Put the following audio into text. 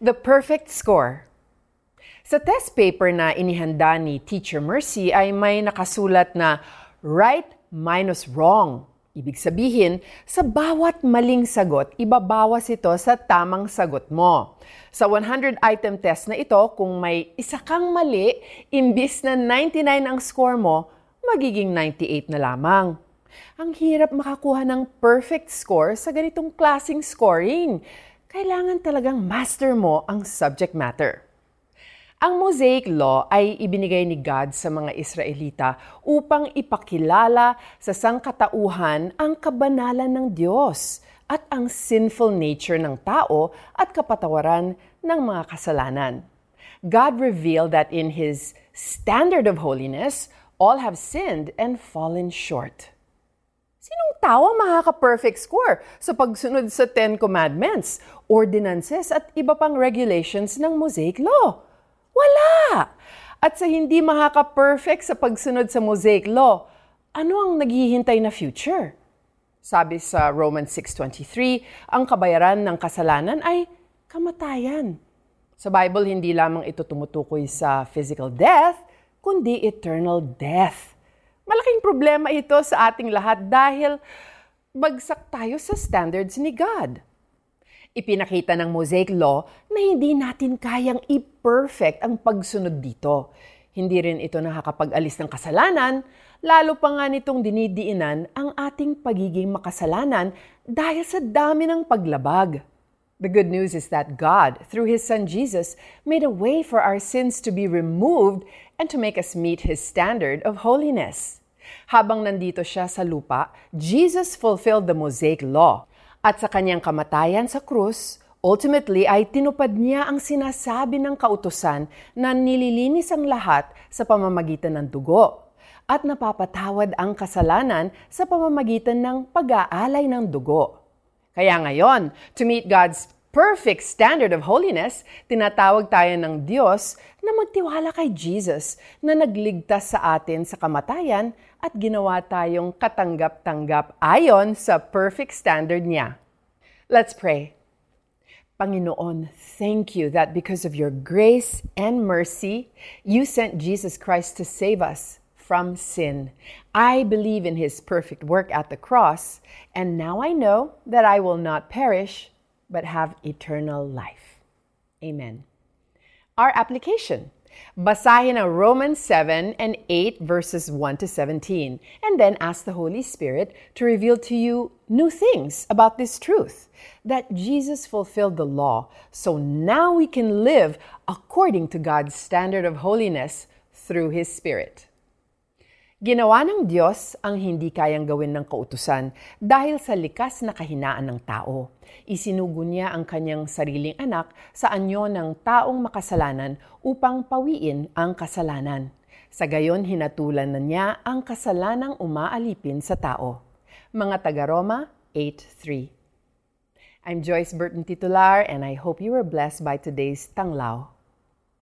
The Perfect Score Sa test paper na inihanda ni Teacher Mercy ay may nakasulat na right minus wrong. Ibig sabihin, sa bawat maling sagot, ibabawas ito sa tamang sagot mo. Sa 100-item test na ito, kung may isa kang mali, imbis na 99 ang score mo, magiging 98 na lamang. Ang hirap makakuha ng perfect score sa ganitong klasing scoring. Kailangan talagang master mo ang subject matter. Ang Mosaic Law ay ibinigay ni God sa mga Israelita upang ipakilala sa sangkatauhan ang kabanalan ng Diyos at ang sinful nature ng tao at kapatawaran ng mga kasalanan. God revealed that in His standard of holiness, all have sinned and fallen short. Sinong tao ang makaka-perfect score sa pagsunod sa Ten Commandments, ordinances at iba pang regulations ng Mosaic Law? Wala! At sa hindi makaka-perfect sa pagsunod sa Mosaic Law, ano ang naghihintay na future? Sabi sa Romans 6.23, ang kabayaran ng kasalanan ay kamatayan. Sa Bible, hindi lamang ito tumutukoy sa physical death, kundi eternal death. Malaking problema ito sa ating lahat dahil bagsak tayo sa standards ni God. Ipinakita ng Mosaic Law na hindi natin kayang i-perfect ang pagsunod dito. Hindi rin ito nakakapag-alis ng kasalanan, lalo pa nga nitong dinidiinan ang ating pagiging makasalanan dahil sa dami ng paglabag. The good news is that God, through His Son Jesus, made a way for our sins to be removed and to make us meet His standard of holiness. Habang nandito siya sa lupa, Jesus fulfilled the Mosaic Law at sa kanyang kamatayan sa krus, ultimately ay tinupad niya ang sinasabi ng kautusan na nililinis ang lahat sa pamamagitan ng dugo at napapatawad ang kasalanan sa pamamagitan ng pag-aalay ng dugo. Kaya ngayon, to meet God's perfect standard of holiness, tinatawag tayo ng Diyos na magtiwala kay Jesus na nagligtas sa atin sa kamatayan at ginawa tayong katanggap-tanggap ayon sa perfect standard niya. Let's pray. Panginoon, thank you that because of your grace and mercy, you sent Jesus Christ to save us from sin. I believe in his perfect work at the cross, and now I know that I will not perish, but have eternal life. Amen. Our application. Basahin ang Romans 7 and 8 verses 1 to 17 and then ask the Holy Spirit to reveal to you new things about this truth that Jesus fulfilled the law. So now we can live according to God's standard of holiness through his Spirit. Ginawa ng Diyos ang hindi kayang gawin ng kautusan dahil sa likas na kahinaan ng tao. Isinugo niya ang kanyang sariling anak sa anyo ng taong makasalanan upang pawiin ang kasalanan. Sa gayon, hinatulan na niya ang kasalanang umaalipin sa tao. Mga taga-Roma 8.3 I'm Joyce Burton Titular and I hope you were blessed by today's Tanglao.